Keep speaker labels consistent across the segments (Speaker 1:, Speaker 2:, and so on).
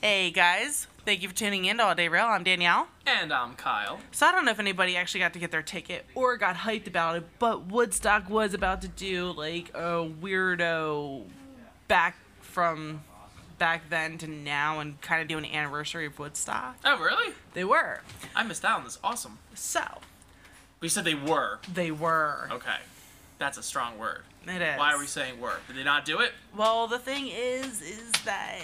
Speaker 1: Hey guys, thank you for tuning in to All Day Rail. I'm Danielle.
Speaker 2: And I'm Kyle.
Speaker 1: So I don't know if anybody actually got to get their ticket or got hyped about it, but Woodstock was about to do like a weirdo back from back then to now and kind of do an anniversary of Woodstock.
Speaker 2: Oh, really?
Speaker 1: They were.
Speaker 2: I missed out on this. Awesome.
Speaker 1: So,
Speaker 2: We said they were.
Speaker 1: they were.
Speaker 2: Okay. That's a strong word.
Speaker 1: It is.
Speaker 2: Why are we saying were? Did they not do it?
Speaker 1: Well, the thing is, is that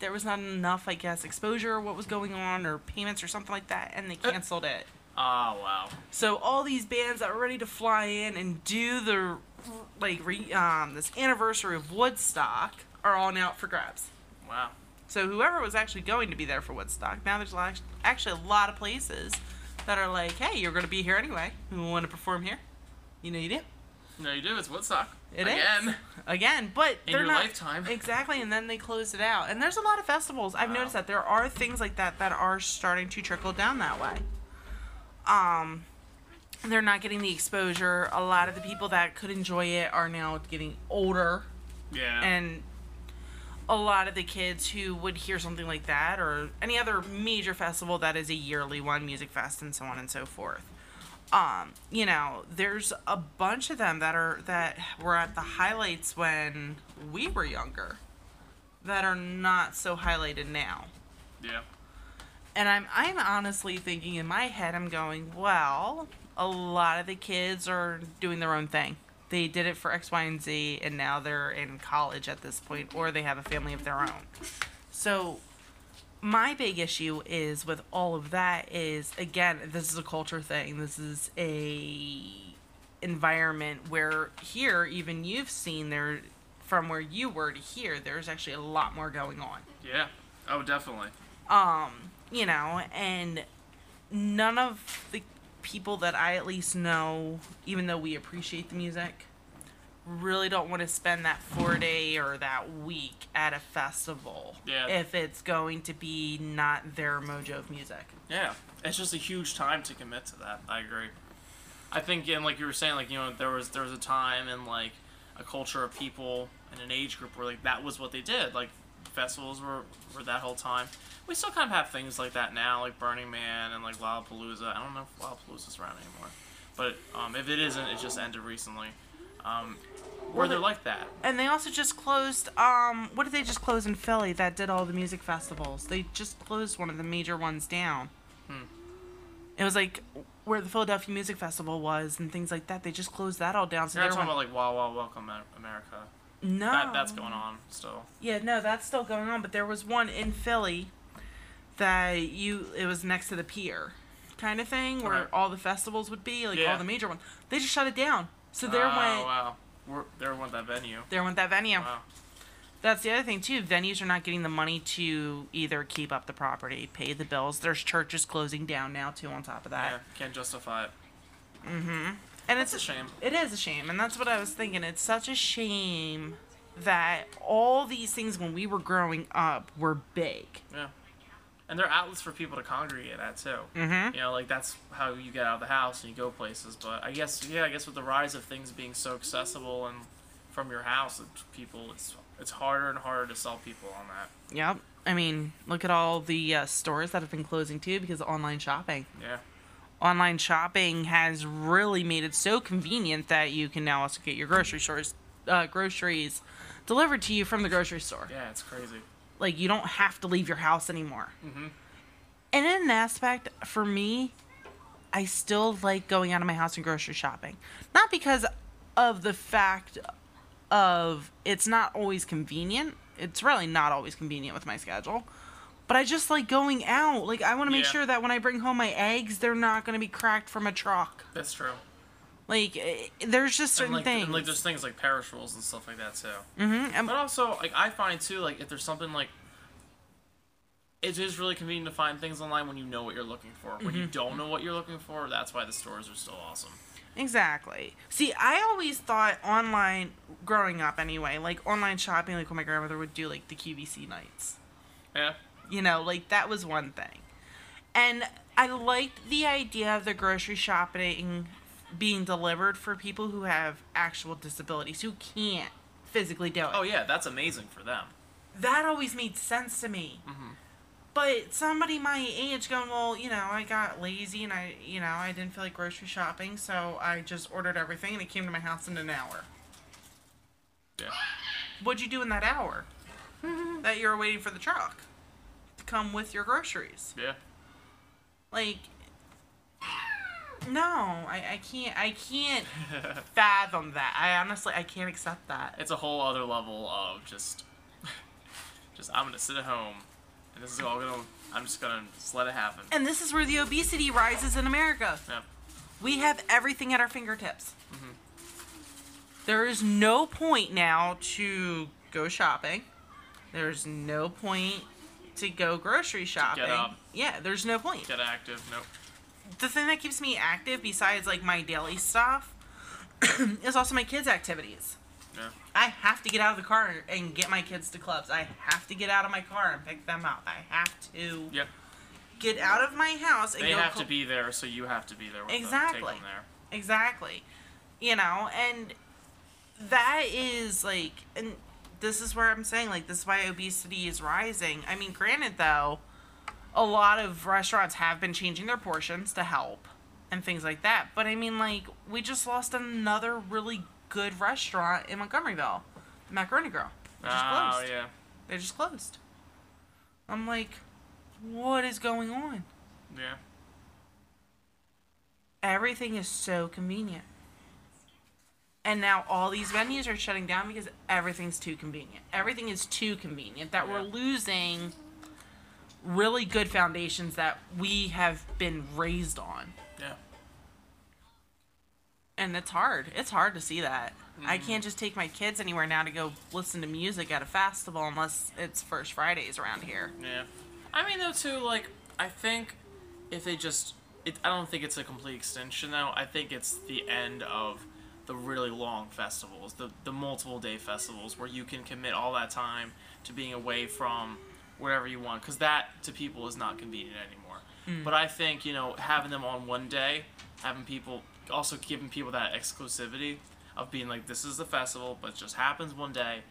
Speaker 1: there was not enough, I guess, exposure or what was going on or payments or something like that, and they canceled it.
Speaker 2: Oh, wow.
Speaker 1: So all these bands that were ready to fly in and do the like re, um, this anniversary of Woodstock are all now out for grabs.
Speaker 2: Wow.
Speaker 1: So whoever was actually going to be there for Woodstock, now there's actually a lot of places that are like, hey, you're going to be here anyway. You want to perform here? You know you do.
Speaker 2: No, you do. It's Woodstock.
Speaker 1: It is.
Speaker 2: Again.
Speaker 1: Again, but
Speaker 2: In
Speaker 1: they're
Speaker 2: your
Speaker 1: not
Speaker 2: lifetime.
Speaker 1: exactly, and then they closed it out. And there's a lot of festivals. I've
Speaker 2: Wow.
Speaker 1: noticed that there are things like that that are starting to trickle down that way. Um, they're not getting the exposure. A lot of the people that could enjoy it are now getting older,
Speaker 2: Yeah.
Speaker 1: and a lot of the kids who would hear something like that or any other major festival that is a yearly one, music fest and so on and so forth. Um, you know, there's a bunch of them that are that were at the highlights when we were younger that are not so highlighted now.
Speaker 2: yeah.
Speaker 1: And I'm I'm honestly thinking in my head I'm going, well, a lot of the kids are doing their own thing. They did it for X, Y, and Z, and now they're in college at this point, or they have a family of their own. So, my big issue is with all of that is again, this is a culture thing. This is a environment where here, even you've seen there, from where you were to here, there's actually a lot more going on
Speaker 2: Yeah. Oh, definitely.
Speaker 1: um you know and none of the people that i at least know even though we appreciate the music really don't want to spend that four day or that week at a festival
Speaker 2: Yeah.
Speaker 1: if it's going to be not their mojo of music
Speaker 2: Yeah. It's just a huge time to commit to that. I agree. I think, and like you were saying, like you know, there was there was a time in like a culture of people and an age group where like that was what they did. Like festivals were were that whole time. We still kind of have things like that now, like Burning Man and like Lollapalooza. I don't know if Lollapalooza's around anymore, but um, if it isn't, it just ended recently. Um, where
Speaker 1: Well,
Speaker 2: they're like that.
Speaker 1: and they also just closed um what did they just close in philly that did all the music festivals they just closed one of the major ones down
Speaker 2: Hmm.
Speaker 1: it was like where the philadelphia music festival was and things like that they just closed that all down so
Speaker 2: You're not talking about like Wow Wow Welcome America.
Speaker 1: no
Speaker 2: That that's going on still.
Speaker 1: yeah no that's still going on but there was one in philly that you it was next to the pier kind of thing where
Speaker 2: Okay.
Speaker 1: all the festivals would be like
Speaker 2: Yeah.
Speaker 1: all the major ones they just shut it down so there
Speaker 2: oh,
Speaker 1: went
Speaker 2: wow. We're, there went that venue.
Speaker 1: there went that venue
Speaker 2: Wow.
Speaker 1: That's the other thing too. Venues are not getting the money to either keep up the property, pay the bills. There's churches closing down now too. On top of that, Yeah,
Speaker 2: can't justify it. Mm-hmm.
Speaker 1: And
Speaker 2: It's
Speaker 1: it's
Speaker 2: a shame.
Speaker 1: It is a shame, and that's what I was thinking. It's such a shame that all these things when we were growing up were big.
Speaker 2: Yeah. And they're outlets for people to congregate at too.
Speaker 1: Mm-hmm.
Speaker 2: You know, like that's how you get out of the house and you go places. But I guess, yeah, I guess with the rise of things being so accessible and from your house, people, it's it's harder and harder to sell people on that.
Speaker 1: Yep. I mean, look at all the uh, stores that have been closing too because of online shopping.
Speaker 2: Yeah.
Speaker 1: Online shopping has really made it so convenient that you can now also get your grocery stores, uh, groceries delivered to you from the grocery store.
Speaker 2: Yeah, it's crazy.
Speaker 1: Like you don't have to leave your house anymore.
Speaker 2: Mhm.
Speaker 1: And in an aspect, for me, I still like going out of my house and grocery shopping. Not because of the fact of it's not always convenient. It's really not always convenient with my schedule. But I just like going out. Like I want to make
Speaker 2: Yeah.
Speaker 1: sure that when I bring home my eggs, they're not going to be cracked from a truck.
Speaker 2: That's true.
Speaker 1: Like eh, there's just certain
Speaker 2: like,
Speaker 1: things.
Speaker 2: And like there's things like perishables and stuff like that too.
Speaker 1: mm-hmm.
Speaker 2: But also, like I find too, like if there's something like, it is really convenient to find things online when you know what you're looking for. When
Speaker 1: Mm-hmm.
Speaker 2: you don't know what you're looking for, that's why the stores are still awesome.
Speaker 1: Exactly. See, I always thought online, growing up anyway, like online shopping, like when my grandmother would do like the QVC nights.
Speaker 2: Yeah.
Speaker 1: You know, like that was one thing. And I liked the idea of the grocery shopping being delivered for people who have actual disabilities, who can't physically do it.
Speaker 2: Oh yeah, that's amazing for them.
Speaker 1: That always made sense to me.
Speaker 2: Mm-hmm.
Speaker 1: But somebody my age going, well, you know, I got lazy and I, you know, I didn't feel like grocery shopping, so I just ordered everything and it came to my house in an hour.
Speaker 2: Yeah.
Speaker 1: What'd you do in that hour? that you were waiting for the truck to come with your groceries.
Speaker 2: Yeah.
Speaker 1: Like, no, I, I can't, I can't fathom that. I honestly, I can't accept that.
Speaker 2: it's a whole other level of just, just I'm gonna sit at home, and this is all gonna. I'm just gonna just let it happen.
Speaker 1: And this is where the obesity rises in America.
Speaker 2: Yeah.
Speaker 1: We have everything at our fingertips. Mm-hmm. There is no point now to go shopping. There's no point to go grocery shopping.
Speaker 2: Get up.
Speaker 1: Yeah, there's no point.
Speaker 2: Get active. Nope.
Speaker 1: The thing that keeps me active, besides like my daily stuff, is also my kids' activities.
Speaker 2: Yeah.
Speaker 1: I have to get out of the car and get my kids to clubs. I have to get out of my car and pick them up. I have to
Speaker 2: Yep.
Speaker 1: get out of my house and
Speaker 2: They have to be there, so you have to be there with them.
Speaker 1: Exactly.
Speaker 2: Take them there.
Speaker 1: Exactly. You know, and that is like, and this is where I'm saying, like, this is why obesity is rising. I mean, granted, though, a lot of restaurants have been changing their portions to help and things like that. But I mean, like, we just lost another really good restaurant in Montgomeryville, the Macaroni Grill. They just
Speaker 2: Oh
Speaker 1: closed.
Speaker 2: yeah.
Speaker 1: They just closed. I'm like, what is going on?
Speaker 2: Yeah.
Speaker 1: everything is so convenient. And now all these venues are shutting down because everything's too convenient. Everything is too convenient that we're losing really good foundations that we have been raised on.
Speaker 2: Yeah.
Speaker 1: And it's hard. It's hard to see that. I mm-hmm. can't just take my kids anywhere now to go listen to music at a festival unless it's First Fridays around here.
Speaker 2: Yeah. I mean, though, too, like, I think if they just. It, I don't think it's a complete extension, though. I think it's the end of the really long festivals, the, the multiple day festivals, where you can commit all that time to being away from whatever you want, because that, to people, is not convenient anymore. Hmm. But I think, you know, having them on one day, having people. Also giving people that exclusivity of being like, this is the festival, but it just happens one day.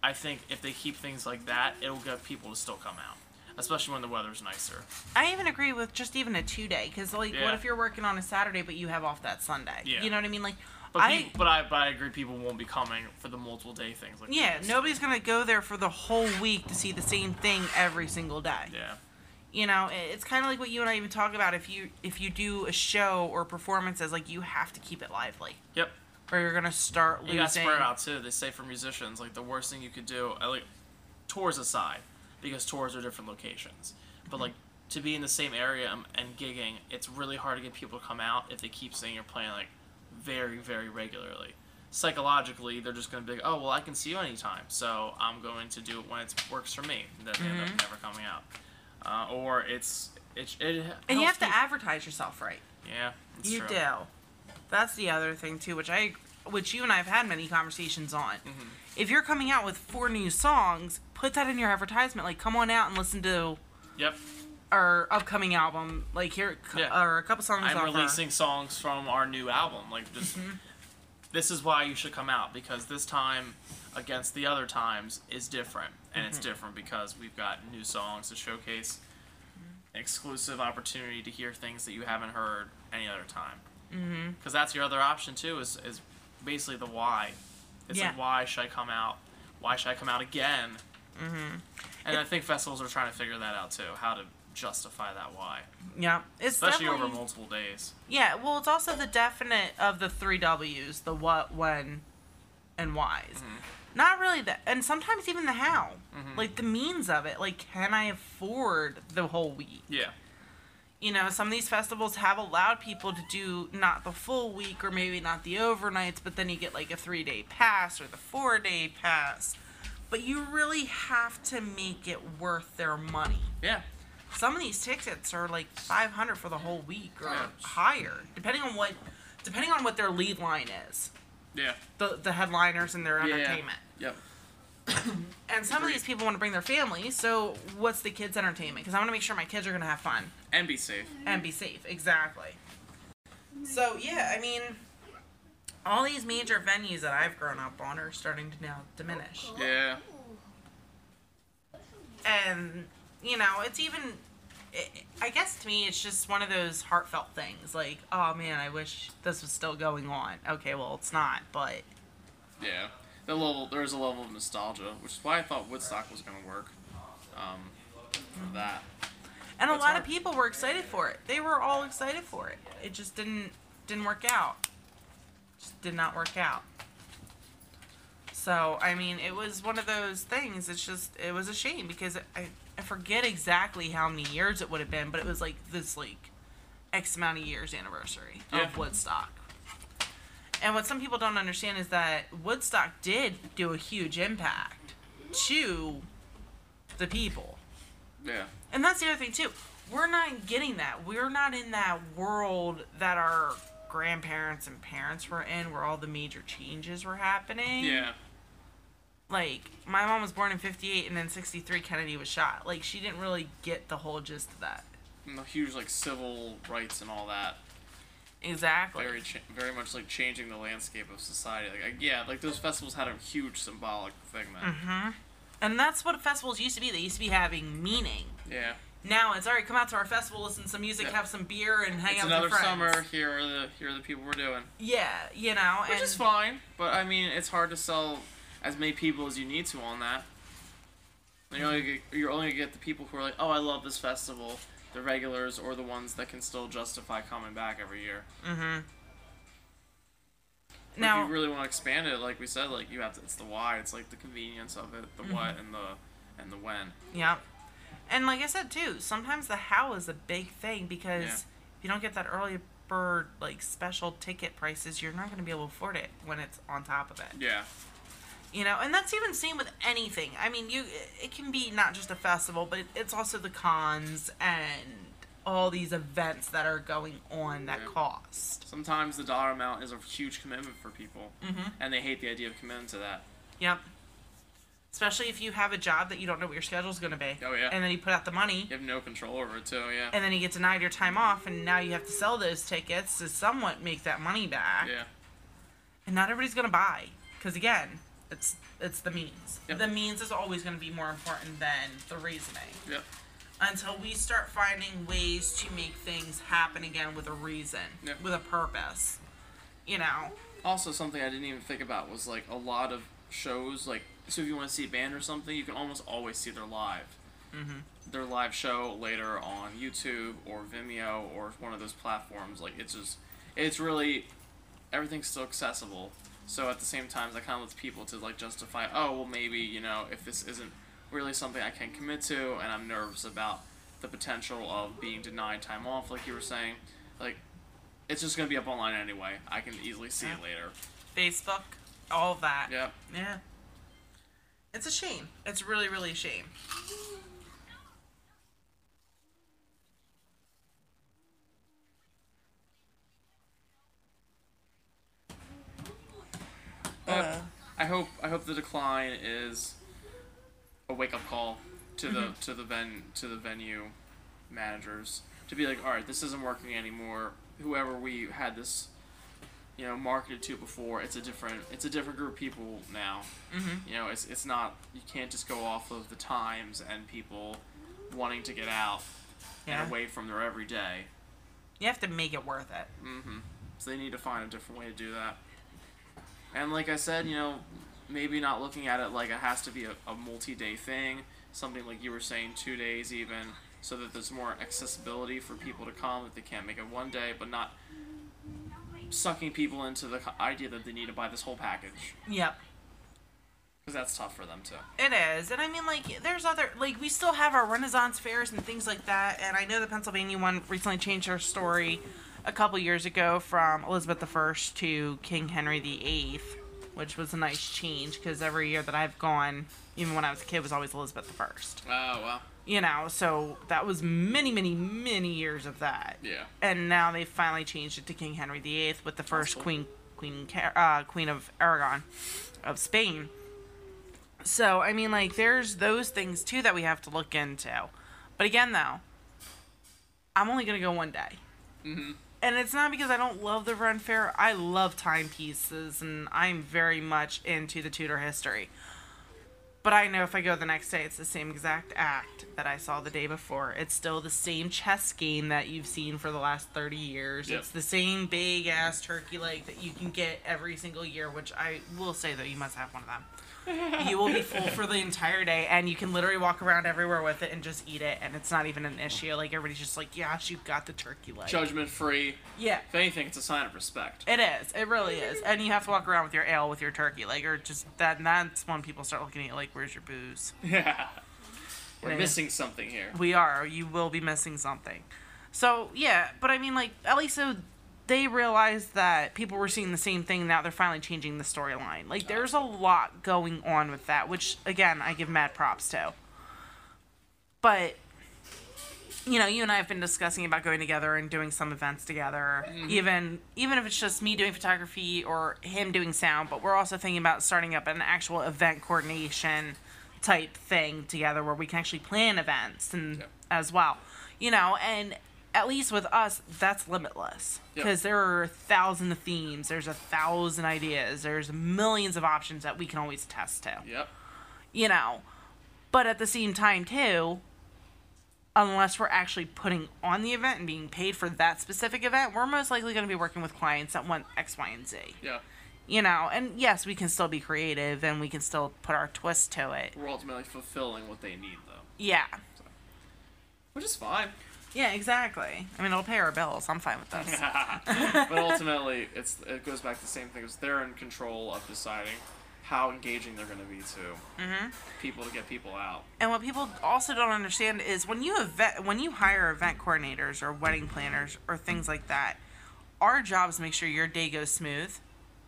Speaker 2: I think if they keep things like that, it'll get people to still come out, especially when the weather's nicer.
Speaker 1: I even agree with just even a two day because like what if you're working on a Saturday but you have off that Sunday?
Speaker 2: Yeah.
Speaker 1: You know what I mean? Like
Speaker 2: But
Speaker 1: I
Speaker 2: peop- but I but I agree people won't be coming for the multiple day things like
Speaker 1: yeah,
Speaker 2: this.
Speaker 1: nobody's gonna go there for the whole week to see the same thing every single day.
Speaker 2: Yeah.
Speaker 1: You know, it's kind of like what you and I even talk about. If you if you do a show or performances, like you have to keep it lively,
Speaker 2: Yep.
Speaker 1: or you're gonna start losing.
Speaker 2: You got
Speaker 1: losing.
Speaker 2: spread out too. They say for musicians, like the worst thing you could do, I like tours aside, because tours are different locations. But mm-hmm. like to be in the same area and- and gigging, it's really hard to get people to come out if they keep saying you're playing like very very regularly. Psychologically, they're just gonna be like, oh well, I can see you anytime, so I'm going to do it when it works for me. Then they end up never coming out, uh, or it's it, it
Speaker 1: and you have to advertise yourself right.
Speaker 2: yeah,
Speaker 1: you
Speaker 2: true.
Speaker 1: do. That's the other thing too, which I, which you and I have had many conversations on.
Speaker 2: Mm-hmm.
Speaker 1: If you're coming out with four new songs, put that in your advertisement. Like, come on out and listen to
Speaker 2: Yep.
Speaker 1: Our upcoming album. Like, here,
Speaker 2: Yeah.
Speaker 1: or a couple songs.
Speaker 2: I'm
Speaker 1: our-
Speaker 2: releasing songs from our new album. Like just this is why you should come out because this time against the other times is different, and it's different because we've got new songs to showcase, exclusive opportunity to hear things that you haven't heard any other time. Mm-hmm. Because that's your other option too. Is is basically the why. It's
Speaker 1: Yeah.
Speaker 2: like why should I come out? Why should I come out again? Mm-hmm. And I think festivals are trying to figure that out too. How to justify that why,
Speaker 1: Yeah, it's
Speaker 2: especially over multiple days.
Speaker 1: Yeah, well, it's also the definite of the three W's: the what, when, and whys.
Speaker 2: Mm-hmm.
Speaker 1: Not really the, and sometimes even the how, like the means of it. Like, can I afford the whole week?
Speaker 2: Yeah.
Speaker 1: you know, some of these festivals have allowed people to do not the full week or maybe not the overnights, but then you get like a three day pass or the four day pass. But you really have to make it worth their money.
Speaker 2: Yeah.
Speaker 1: Some of these tickets are like five hundred for the whole week or
Speaker 2: Yeah.
Speaker 1: higher, depending on what depending on what their lead line is.
Speaker 2: Yeah.
Speaker 1: The the headliners and their
Speaker 2: Yeah.
Speaker 1: entertainment.
Speaker 2: Yep.
Speaker 1: And some of these people want to bring their families, so what's the kids' entertainment? Because I want to make sure my kids are going to have fun.
Speaker 2: And be safe.
Speaker 1: and be safe. Exactly. So yeah, I mean, all these major venues that I've grown up on are starting to now diminish,
Speaker 2: Yeah.
Speaker 1: and you know, it's even. It, I guess to me, it's just one of those heartfelt things. Like, oh man, I wish this was still going on. Okay, well, it's not, but
Speaker 2: Yeah, the level there's a level of nostalgia, which is why I thought Woodstock was gonna work. Um, for that.
Speaker 1: and a lot
Speaker 2: hard.
Speaker 1: of people were excited for it. They were all excited for it. It just didn't didn't work out. Just did not work out. So I mean, it was one of those things. It's just it was a shame because I I forget exactly how many years it would have been, but it was like this like X amount of years anniversary
Speaker 2: Yeah.
Speaker 1: of Woodstock. And what some people don't understand is that Woodstock did do a huge impact to the people.
Speaker 2: Yeah.
Speaker 1: And that's the other thing too. We're not getting that. We're not in that world that our grandparents and parents were in where all the major changes were happening.
Speaker 2: Yeah.
Speaker 1: Like my mom was born in 58 and then 63 Kennedy was shot. Like she didn't really get the whole gist of that.
Speaker 2: And the huge like civil rights and all that.
Speaker 1: Exactly.
Speaker 2: Very, cha- very much like changing the landscape of society. Like, yeah, like those festivals had a huge symbolic thing then.
Speaker 1: Mhm. And that's what festivals used to be. They used to be having meaning.
Speaker 2: Yeah.
Speaker 1: Now it's all right. Come out to our festival, listen to some music,
Speaker 2: Yeah.
Speaker 1: have some beer, and hang
Speaker 2: it's
Speaker 1: out
Speaker 2: another
Speaker 1: with
Speaker 2: summer. Here are the here are the people we're doing,
Speaker 1: Yeah, you know,
Speaker 2: which
Speaker 1: and
Speaker 2: is fine. But I mean, it's hard to sell as many people as you need to on that. You're only get, you're only gonna get the people who are like, oh, I love this festival, the regulars, or the ones that can still justify coming back every year.
Speaker 1: Mm-hmm.
Speaker 2: But
Speaker 1: Now,
Speaker 2: if you really want to expand it, like we said, like you have to. It's the why. It's like the convenience of it, the what,
Speaker 1: Mm-hmm.
Speaker 2: and the and the when.
Speaker 1: yeah, and like I said too, sometimes the how is a big thing because
Speaker 2: Yeah.
Speaker 1: if you don't get that early bird like special ticket prices, you're not going to be able to afford it when it's on top of it.
Speaker 2: Yeah.
Speaker 1: You know, and that's even same with anything. I mean, you it can be not just a festival, but it's also the cons and all these events that are going on that
Speaker 2: Yeah.
Speaker 1: cost.
Speaker 2: Sometimes the dollar amount is a huge commitment for people,
Speaker 1: Mhm.
Speaker 2: and they hate the idea of committing to that.
Speaker 1: Yep. Especially if you have a job that you don't know what your schedule is going to be.
Speaker 2: Oh, yeah.
Speaker 1: And then you put out the money.
Speaker 2: You have no control over it too. Yeah.
Speaker 1: and then you get denied your time off and now you have to sell those tickets to somewhat make that money back
Speaker 2: Yeah.
Speaker 1: and not everybody's going to buy because again it's it's the means
Speaker 2: Yep.
Speaker 1: the means is always going to be more important than the reasoning
Speaker 2: Yep.
Speaker 1: until we start finding ways to make things happen again with a reason
Speaker 2: Yep.
Speaker 1: with a purpose you know
Speaker 2: Also, something I didn't even think about was like a lot of shows. Like, so if you want to see a band or something, you can almost always see their live.
Speaker 1: Mhm.
Speaker 2: Their live show later on YouTube or Vimeo or one of those platforms. Like, it's just, it's really, everything's still accessible. So at the same time, I kind of let people to like justify, oh well, maybe you know if this isn't really something I can commit to, and I'm nervous about the potential of being denied time off, like you were saying, like it's just gonna be up online anyway. I can easily see it later.
Speaker 1: facebook all of that
Speaker 2: Yeah.
Speaker 1: yeah it's a shame it's really really a shame
Speaker 2: But I hope I hope the decline is a wake up call to the to the ven to the venue managers to be like, all right, this isn't working anymore. Whoever we had this, you know, marketed to before, it's a different it's a different group of people now.
Speaker 1: Mhm.
Speaker 2: You know, it's it's not you can't just go off of the times and people wanting to get out
Speaker 1: yeah
Speaker 2: and away from their everyday.
Speaker 1: you have to make it worth it
Speaker 2: Mm-hmm. So they need to find a different way to do that. And like I said, you know, maybe not looking at it like it has to be a, a multi-day thing. Something like you were saying, two days even, so that there's more accessibility for people to come if they can't make it one day, but not sucking people into the idea that they need to buy this whole package
Speaker 1: yep
Speaker 2: because that's tough for them too.
Speaker 1: It is, and I mean, like, there's other, like, we still have our Renaissance fairs and things like that. And I know the Pennsylvania one recently changed their story a couple years ago from Elizabeth I to King Henry VIII, which was a nice change because every year that I've gone, even when I was a kid, was always Elizabeth I.
Speaker 2: Oh well,
Speaker 1: You know, so that was many, many, many years of that.
Speaker 2: yeah,
Speaker 1: And now they finally changed it to King Henry VIII with the first
Speaker 2: cool.
Speaker 1: Queen, Queen, uh, Queen of Aragon, of Spain. So I mean, like, there's those things too that we have to look into. But again, though, I'm only gonna go one day,
Speaker 2: Mhm.
Speaker 1: And it's not because I don't love the Ren Fair. I love timepieces, and I'm very much into the Tudor history. But I know if I go the next day, it's the same exact act that I saw the day before. It's still the same chess game that you've seen for the last 30 years.
Speaker 2: Yep.
Speaker 1: It's the same big ass turkey leg that you can get every single year, which I will say that you must have one of them. you will be full for the entire day, and you can literally walk around everywhere with it and just eat it, and it's not even an issue. Like, everybody's just like, yes, you've got the turkey leg.
Speaker 2: Judgment free.
Speaker 1: Yeah.
Speaker 2: If anything, it's a sign of respect.
Speaker 1: It is. It really is. And you have to walk around with your ale with your turkey leg, or just that. And that's when people start looking at you like, "Where's your booze?"
Speaker 2: Yeah. We're
Speaker 1: Yeah.
Speaker 2: missing something here.
Speaker 1: We are. You will be missing something. So yeah, but I mean, like at least so they realized that people were seeing the same thing. Now they're finally changing the storyline. Like there's a lot going on with that, which again I give mad props to. But you know, you and I have been discussing about going together and doing some events together. Mm-hmm. Even even if it's just me doing photography or him doing sound, but we're also thinking about starting up an actual event coordination type thing together where we can actually plan events and
Speaker 2: Yep.
Speaker 1: as well. You know, and at least with us, that's limitless
Speaker 2: Yep.
Speaker 1: because there are a thousand themes. There's a thousand ideas. There's millions of options that we can always test to
Speaker 2: Yep.
Speaker 1: you know. But at the same time, too, unless we're actually putting on the event and being paid for that specific event, we're most likely going to be working with clients that want X, Y, and Z.
Speaker 2: Yeah.
Speaker 1: You know, and yes, we can still be creative and we can still put our twist to it.
Speaker 2: We're ultimately fulfilling what they need, though,
Speaker 1: Yeah.
Speaker 2: which is fine.
Speaker 1: Yeah, exactly. I mean, it'll pay our bills. I'm fine with this.
Speaker 2: but ultimately, it's it goes back to the same thing. Is they're in control of deciding how engaging they're going to be to
Speaker 1: hmm
Speaker 2: people to get people out.
Speaker 1: And what people also don't understand is when you event, when you hire event coordinators or wedding planners or things like that, our job is to make sure your day goes smooth,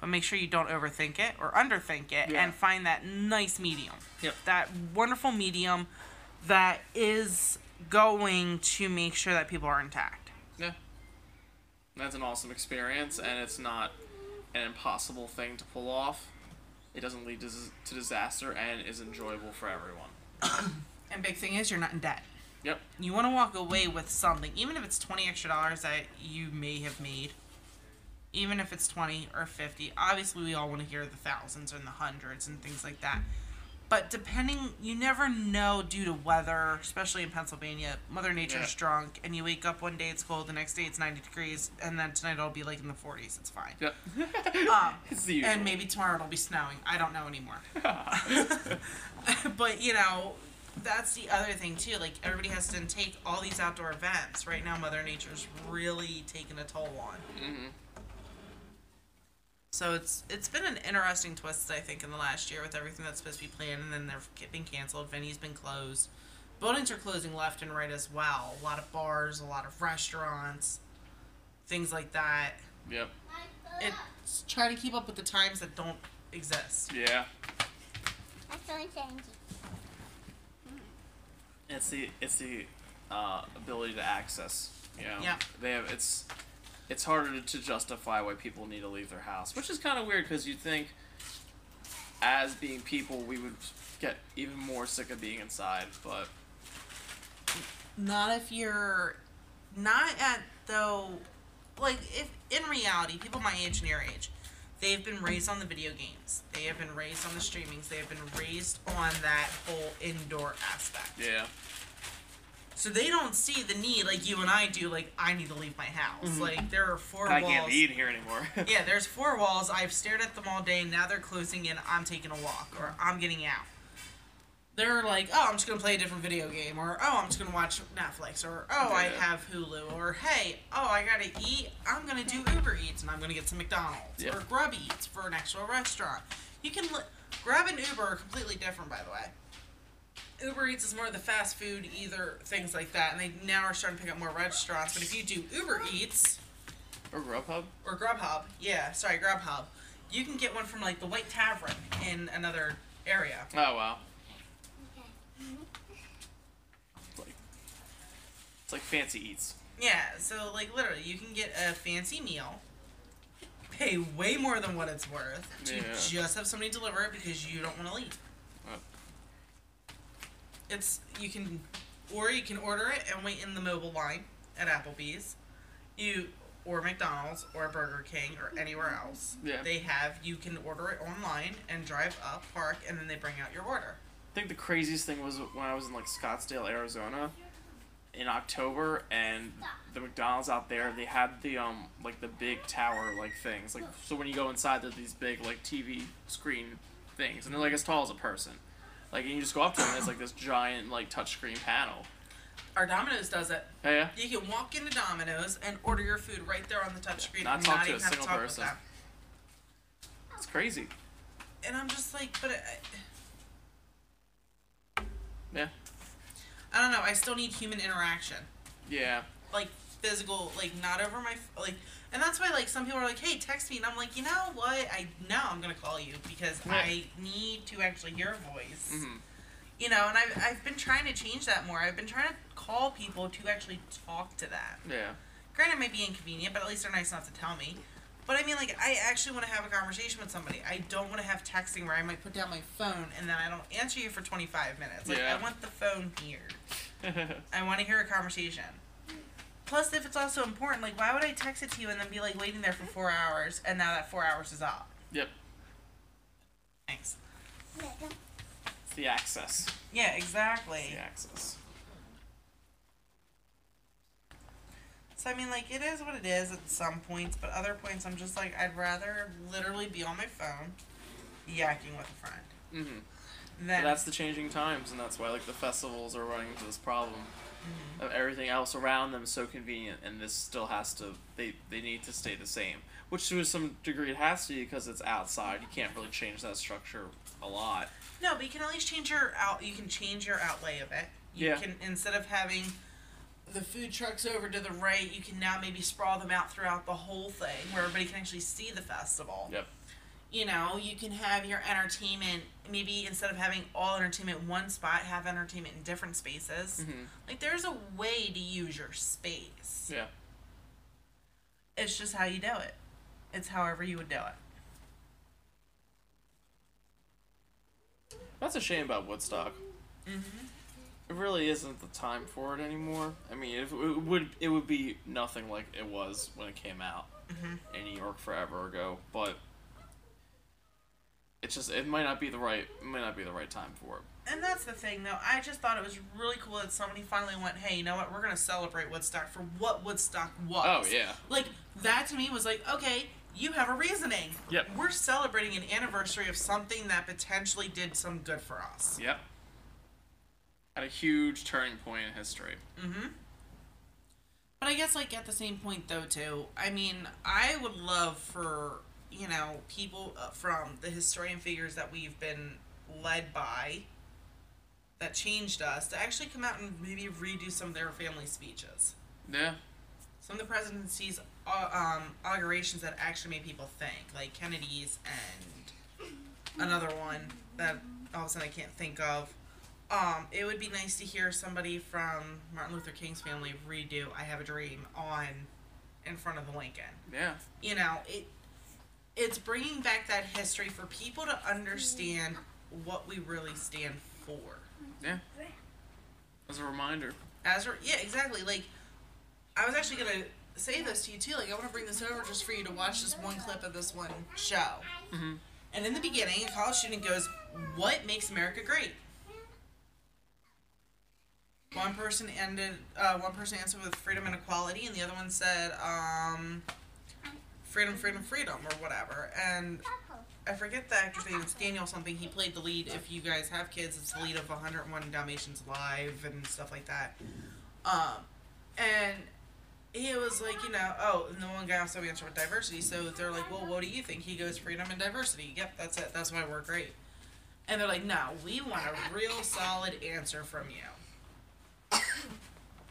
Speaker 1: but make sure you don't overthink it or underthink it,
Speaker 2: Yeah.
Speaker 1: and find that nice medium.
Speaker 2: Yep.
Speaker 1: That wonderful medium that is going to make sure that people are intact.
Speaker 2: Yeah. That's an awesome experience, and it's not an impossible thing to pull off. It doesn't lead to, to disaster and is enjoyable for everyone.
Speaker 1: And big thing is you're not in debt.
Speaker 2: Yep.
Speaker 1: You want to walk away with something, even if it's 20 extra dollars that you may have made. Even if it's 20 or 50. Obviously, we all want to hear the thousands and the hundreds and things like that. But depending, you never know due to weather, especially in Pennsylvania. Mother Nature's
Speaker 2: Yeah.
Speaker 1: drunk, and you wake up one day it's cold, the next day it's 90 degrees, and then tonight it'll be like in the 40s. It's fine.
Speaker 2: Yep.
Speaker 1: Um,
Speaker 2: it's
Speaker 1: and maybe tomorrow it'll be snowing. I don't know anymore. but you know, that's the other thing too. Like everybody has to take all these outdoor events. Right now, Mother Nature's really taking a toll on.
Speaker 2: hmm
Speaker 1: So it's it's been an interesting twist, I think, in the last year with everything that's supposed to be planned, and then they're been canceled. Venues been closed. Buildings are closing left and right as well. A lot of bars, a lot of restaurants, things like that.
Speaker 2: Yep.
Speaker 1: It's trying to keep up with the times that don't exist.
Speaker 2: Yeah.
Speaker 3: That's what I'm.
Speaker 2: It's the it's the uh, ability to access. You know.
Speaker 1: Yeah.
Speaker 2: They have it's it's harder to justify why people need to leave their house, which is kind of weird because you think, as being people, we would get even more sick of being inside, but
Speaker 1: Not if you're not at though like if in reality, people my age and your age, they've been raised on the video games. They have been raised on the streamings. They have been raised on that whole indoor aspect.
Speaker 2: yeah.
Speaker 1: So they don't see the need like you and I do, like I need to leave my house. Mm-hmm. Like there are four
Speaker 2: I
Speaker 1: walls.
Speaker 2: can't be in here anymore.
Speaker 1: Yeah, there's four walls. I've stared at them all day. Now they're closing in. I'm taking a walk, or I'm getting out. They're like, oh, I'm just gonna play a different video game, or oh, I'm just gonna watch Netflix, or oh, I have Hulu, or hey, oh, I gotta eat. I'm gonna do Uber Eats, and I'm gonna get some McDonald's
Speaker 2: Yep.
Speaker 1: or Grub Eats for an actual restaurant. You can li- Grab and Uber are completely different, by the way. Uber Eats is more of the fast food, either things like that, and they now are starting to pick up more restaurants. But if you do Uber Eats,
Speaker 2: or Grubhub.
Speaker 1: or Grubhub. Yeah, sorry, Grubhub. You can get one from like the White Tavern in another area.
Speaker 2: Oh wow. It's like it's like fancy eats.
Speaker 1: Yeah, so like literally, you can get a fancy meal, pay way more than what it's worth to
Speaker 2: Yeah.
Speaker 1: just have somebody deliver it because you don't want to leave. It's you can, or you can order it and wait in the mobile line at Applebee's. You or McDonald's or Burger King or anywhere else.
Speaker 2: Yeah.
Speaker 1: They have you can order it online and drive up, park, and then they bring out your order.
Speaker 2: I think the craziest thing was when I was in like Scottsdale, Arizona, in October, and the McDonald's out there they had the um like the big tower like things like so when you go inside there's these big like TV screen things and they're like as tall as a person, like and you just go up to them and it's like this giant like touchscreen panel.
Speaker 1: Our Domino's does it.
Speaker 2: Oh yeah.
Speaker 1: You can walk into Domino's and order your food right there on the touchscreen
Speaker 2: Not
Speaker 1: and
Speaker 2: talk
Speaker 1: not
Speaker 2: to a
Speaker 1: have to
Speaker 2: single
Speaker 1: talk
Speaker 2: person.
Speaker 1: with them.
Speaker 2: It's crazy.
Speaker 1: And I'm just like, but I,
Speaker 2: Yeah.
Speaker 1: I don't know. I still need human interaction,
Speaker 2: Yeah.
Speaker 1: like physical, like not over my like. And that's why like some people are like, "Hey, text me," and I'm like, you know what? I know I'm gonna call you because
Speaker 2: Yeah.
Speaker 1: I need to actually hear a voice.
Speaker 2: hmm
Speaker 1: You know, and I've I've been trying to change that more. I've been trying to call people to actually talk to them.
Speaker 2: Yeah.
Speaker 1: Granted, it might be inconvenient, but at least they're nice enough to tell me. But I mean, like, I actually want to have a conversation with somebody. I don't want to have texting where I might put down my phone and then I don't answer you for 25 minutes. Like,
Speaker 2: Yeah.
Speaker 1: I want the phone here. I want to hear a conversation. Plus, if it's also important, like, why would I text it to you and then be, like, waiting there for four hours and now that four hours is up?
Speaker 2: yep.
Speaker 1: Thanks.
Speaker 2: It's the access.
Speaker 1: Yeah,
Speaker 2: It's
Speaker 1: exactly.
Speaker 2: the access.
Speaker 1: So, I mean, like, it is what it is at some points, but other points I'm just like, I'd rather literally be on my phone yakking with a friend.
Speaker 2: hmm
Speaker 1: Than,
Speaker 2: But that's the changing times, and that's why like the festivals are running into this problem
Speaker 1: Mhm.
Speaker 2: of everything else around them so convenient, and this still has to. They they need to stay the same, which to some degree it has to because it's outside. You can't really change that structure a lot.
Speaker 1: No, but you can at least change your out. You can change your outlay of it. You
Speaker 2: Yeah.
Speaker 1: can instead of having the food trucks over to the right, you can now maybe sprawl them out throughout the whole thing, where everybody can actually see the festival.
Speaker 2: Yep.
Speaker 1: You know, you can have your entertainment. Maybe instead of having all entertainment in one spot, have entertainment in different spaces.
Speaker 2: hmm
Speaker 1: Like there's a way to use your space.
Speaker 2: Yeah.
Speaker 1: It's just how you do it. It's however you would do it.
Speaker 2: That's a shame about Woodstock.
Speaker 1: Mm-hmm.
Speaker 2: It really isn't the time for it anymore. I mean, if it would it would be nothing like it was when it came out
Speaker 1: Mhm.
Speaker 2: in New York forever ago, but it's just it might not be the right it might not be the right time for it.
Speaker 1: And that's the thing, though. I just thought it was really cool that somebody finally went, "Hey, you know what? We're gonna celebrate Woodstock for what Woodstock was."
Speaker 2: Oh yeah.
Speaker 1: Like that to me was like, okay, you have a reasoning.
Speaker 2: Yep.
Speaker 1: We're celebrating an anniversary of something that potentially did some good for us.
Speaker 2: Yep. At a huge turning point in history.
Speaker 1: Mm-hmm. But I guess, like, at the same point, though, too, I mean, I would love for, you know, people uh, from the historian figures that we've been led by that changed us to actually come out and maybe redo some of their family speeches.
Speaker 2: Yeah.
Speaker 1: Some of the presidency's uh, um, inaugurations that actually made people think, like Kennedy's and another one that all of a sudden I can't think of. Um, it would be nice to hear somebody from Martin Luther King's family redo "I Have a Dream" on in front of the Lincoln.
Speaker 2: Yeah.
Speaker 1: You know, it it's bringing back that history for people to understand what we really stand for.
Speaker 2: Yeah. As a reminder.
Speaker 1: As re- yeah, exactly. Like, I was actually gonna say this to you too. Like, I want to bring this over just for you to watch this one clip of this one show.
Speaker 2: Mm-hmm.
Speaker 1: And in the beginning, a college student goes, "What makes America great?" One person ended. Uh, one person answered with freedom and equality, and the other one said, um, "Freedom, freedom, freedom," or whatever. And I forget the actor's name. It's Daniel something. He played the lead. If you guys have kids, it's the lead of 101 Dalmatians Live and stuff like that. Um, and he was like, you know, oh, and the one guy also answered with diversity. So they're like, well, what do you think? He goes, freedom and diversity. Yep, that's it. That's why we're great. And they're like, no, we want a real solid answer from you.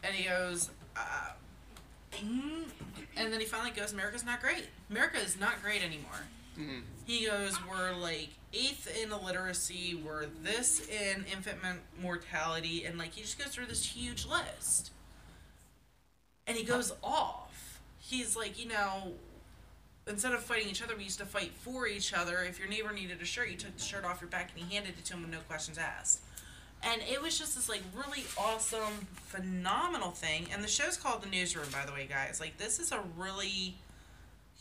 Speaker 1: And he goes, uh, mm. And then he finally goes, America's not great. America is not great anymore.
Speaker 2: Mm-hmm.
Speaker 1: He goes, we're like eighth in illiteracy, we're this in infant mortality, and like he just goes through this huge list. And he goes off. He's like, you know, instead of fighting each other, we used to fight for each other. If your neighbor needed a shirt, you took the shirt off your back and he handed it to him with no questions asked. And it was just this like really awesome, phenomenal thing. And the show's called The Newsroom, by the way, guys. Like this is a really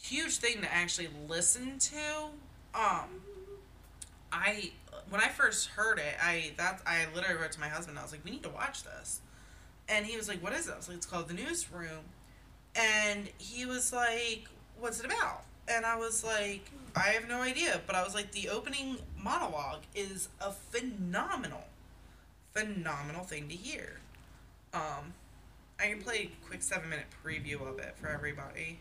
Speaker 1: huge thing to actually listen to. Um I when I first heard it, I that I literally wrote to my husband. I was like, "We need to watch this," and he was like, "What is it?" I was like, "It's called The Newsroom," and he was like, "What's it about?" And I was like, "I have no idea," but I was like, "The opening monologue is a phenomenal, phenomenal thing to hear." Um, I can play a quick seven minute preview of it for everybody.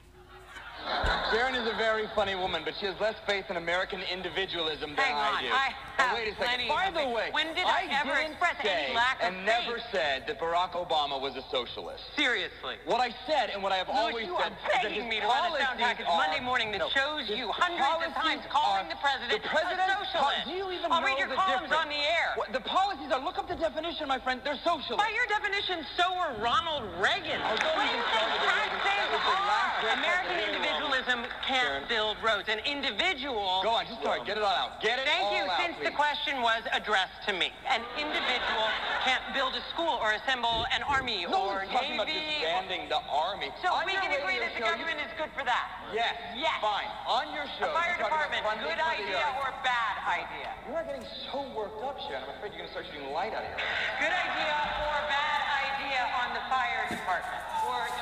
Speaker 4: Sharon is a very funny woman, but she has less faith in American individualism than
Speaker 5: Hang
Speaker 4: I
Speaker 5: on,
Speaker 4: do.
Speaker 5: I have
Speaker 4: wait a second. By the way,
Speaker 5: When did I ever
Speaker 4: didn't
Speaker 5: express any lack of
Speaker 4: and never said that Barack Obama was a socialist.
Speaker 5: Seriously.
Speaker 4: What I said and what I have
Speaker 5: Lewis,
Speaker 4: always
Speaker 5: you
Speaker 4: said
Speaker 5: are
Speaker 4: is that
Speaker 5: begging
Speaker 4: his
Speaker 5: me to run a sound package
Speaker 4: are-
Speaker 5: Monday morning that
Speaker 4: no,
Speaker 5: shows you hundreds of times calling the president,
Speaker 4: the president
Speaker 5: a socialist.
Speaker 4: Do you even
Speaker 5: I'll read your columns
Speaker 4: difference?
Speaker 5: on the air.
Speaker 4: What, the policies are, look up the definition, my friend, they're socialist.
Speaker 5: By your definition, so were Ronald Reagan.
Speaker 4: Oh,
Speaker 5: what do you think
Speaker 4: with the Reagan. That was the last
Speaker 5: taxes
Speaker 4: great
Speaker 5: are? American
Speaker 4: president in
Speaker 5: individualism can't
Speaker 4: Sharon.
Speaker 5: build roads. An individual
Speaker 4: Go on, just start. Get it all out. Get it
Speaker 5: Thank you.
Speaker 4: out,
Speaker 5: Since the question was addressed to me, an individual can't build a school or assemble an army
Speaker 4: No
Speaker 5: or
Speaker 4: one's talking about
Speaker 5: navy.
Speaker 4: disbanding the army.
Speaker 5: So
Speaker 4: On
Speaker 5: we can agree that the
Speaker 4: show, you-
Speaker 5: government is good for that.
Speaker 4: Yes.
Speaker 5: Yes.
Speaker 4: Fine. On your show.
Speaker 5: A fire
Speaker 4: you about
Speaker 5: department, good idea or bad idea?
Speaker 4: You are getting so worked up, Sharon. I'm afraid you're going to start shooting light out of here.
Speaker 5: Good idea or bad idea on the fire department? Or should it be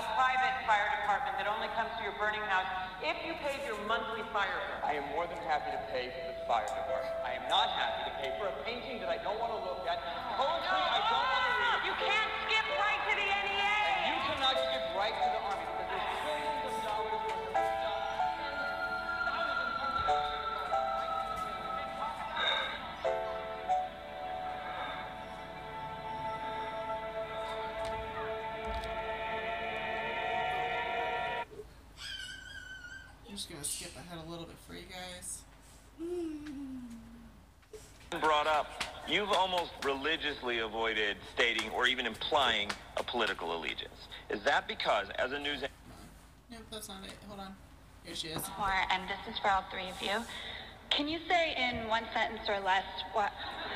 Speaker 5: a private fire department that only comes to your burning house if you paid your monthly fire bill?
Speaker 4: I am more than happy to pay for the fire department. I am not happy to pay for a painting that I don't want to look at, poetry I don't
Speaker 6: brought up, you've almost religiously avoided stating or even implying a political allegiance. Is that because, as a news
Speaker 1: Nope, that's not it. Hold on. Here she is.
Speaker 7: Or, and this is for all three of you. Can you say in one sentence or less what?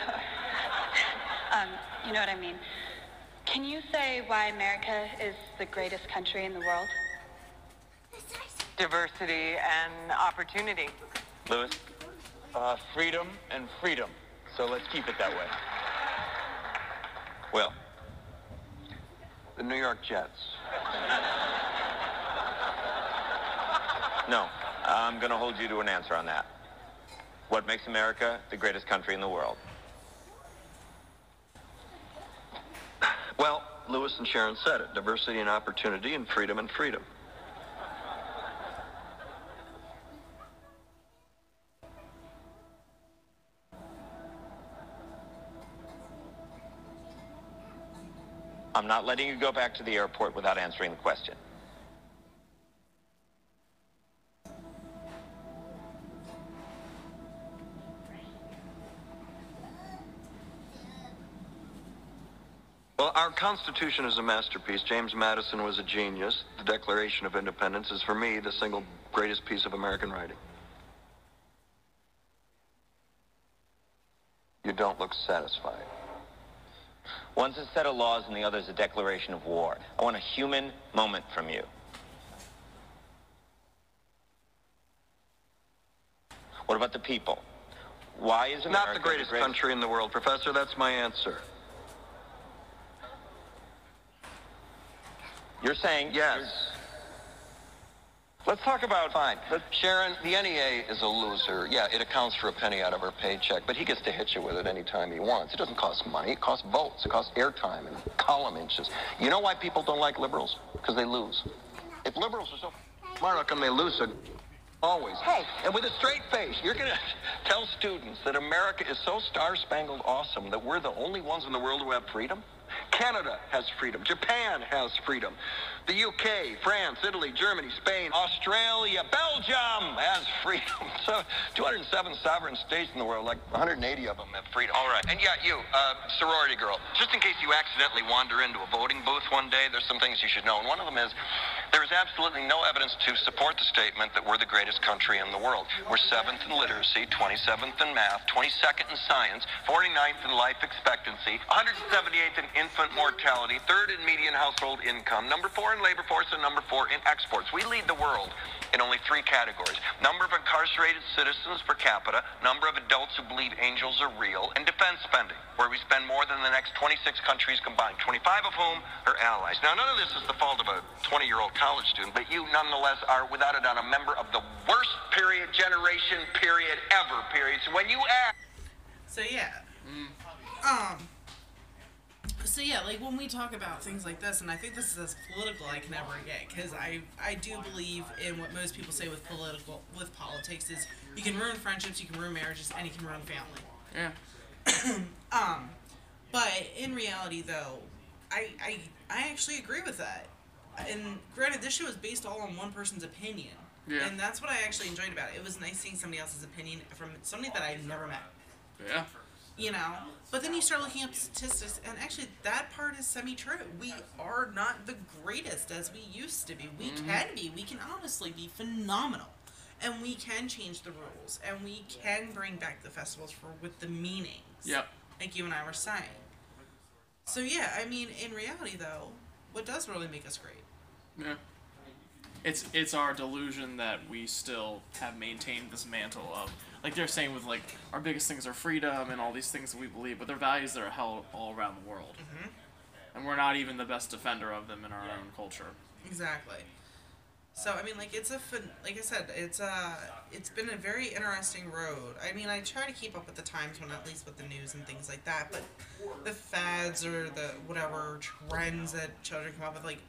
Speaker 7: um, you know what I mean. Can you say why America is the greatest country in the world?
Speaker 5: Diversity and opportunity.
Speaker 6: Lewis?
Speaker 4: Uh, freedom and freedom. So let's keep it that way.
Speaker 6: Will?
Speaker 4: The New York Jets.
Speaker 6: No. I'm going to hold you to an answer on that. What makes America the greatest country in the world?
Speaker 8: Well, Lewis and Sharon said it diversity and opportunity, and freedom and freedom.
Speaker 6: I'm not letting you go back to the airport without answering the question.
Speaker 8: Well, our Constitution is a masterpiece. James Madison was a genius. The Declaration of Independence is, for me, the single greatest piece of American writing. You don't look satisfied.
Speaker 6: One's a set of laws and the other's a declaration of war. I want a human moment from you. What about the people? Why is America
Speaker 8: Not the greatest country in the world, Professor. That's my answer.
Speaker 6: You're saying
Speaker 8: Yes.
Speaker 6: Let's talk about
Speaker 8: Fine. Sharon, the NEA is a loser. Yeah, it accounts for a penny out of her paycheck, but he gets to hit you with it anytime he wants. It doesn't cost money. It costs votes. It costs airtime and column inches. You know why people don't like liberals? Because they lose. If liberals are so smart, how come they lose so always? Hey. And with a straight face, you're going to tell students that America is so star-spangled awesome that we're the only ones in the world who have freedom? Canada has freedom. Japan has freedom. The UK, France, Italy, Germany, Spain, Australia, Belgium has freedom. So 207 sovereign states in the world, like 180 of them have freedom. All right. And yeah, you, uh, sorority girl, just in case you accidentally wander into a voting booth one day, there's some things you should know. And one of them is there is absolutely no evidence to support the statement that we're the greatest country in the world. We're 7th in literacy, 27th in math, 22nd in science, 49th in life expectancy, 178th in infant mortality, 3rd in median household income, number 4 foreign labor force and number four in exports. We lead the world in only three categories number of incarcerated citizens per capita, number of adults who believe angels are real, and defense spending, where we spend more than the next 26 countries combined, 25 of whom are allies. Now, none of this is the fault of a 20 year old college student, but you nonetheless are, without a doubt, a member of the worst period, generation, period, ever, period. So when you act.
Speaker 1: So, yeah. Mm. Um. So yeah, like when we talk about things like this, and I think this is as political I can ever get, because I I do believe in what most people say with political with politics is you can ruin friendships, you can ruin marriages, and you can ruin family.
Speaker 2: Yeah.
Speaker 1: Um, but in reality, though, I I I actually agree with that. And granted, this show is based all on one person's opinion.
Speaker 2: Yeah.
Speaker 1: And that's what I actually enjoyed about it. It was nice seeing somebody else's opinion from somebody that I've never met.
Speaker 2: Yeah.
Speaker 1: You know? But then you start looking up statistics, and actually, that part is semi true. We are not the greatest as we used to be. We mm-hmm. can be. We can honestly be phenomenal. And we can change the rules, and we can bring back the festivals for with the meanings
Speaker 2: Yep.
Speaker 1: like you and I were saying. So yeah, I mean, in reality though, what does really make us great?
Speaker 2: Yeah. It's it's our delusion that we still have maintained this mantle of like they're saying with like our biggest things are freedom and all these things that we believe, but they're values that are held all around the world,
Speaker 1: Mm-hmm.
Speaker 2: and we're not even the best defender of them in our own culture.
Speaker 1: Exactly. So I mean, like it's a fun, like I said, it's a it's been a very interesting road. I mean, I try to keep up with the times when at least with the news and things like that, but the fads or the whatever trends that children come up with, like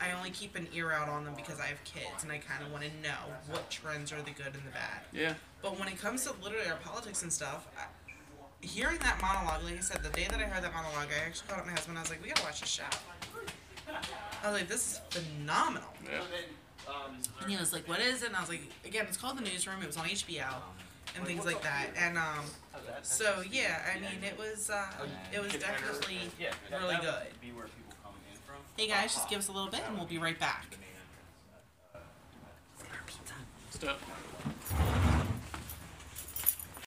Speaker 1: I only keep an ear out on them because I have kids and I kind of want to know what trends are the good and the bad.
Speaker 2: Yeah.
Speaker 1: But when it comes to literally our politics and stuff, I, hearing that monologue, like I said, the day that I heard that monologue, I actually called up my husband. I was like, "We gotta watch this show." I was like, "This is phenomenal."
Speaker 2: Yeah.
Speaker 1: And he was like, "What is it?" And I was like, "Again, it's called The Newsroom. It was on HBO, and things like that." And um, so yeah, I mean, it was uh, it was definitely really good. Hey guys, just give us a little bit, and we'll be right back.
Speaker 2: Stuff.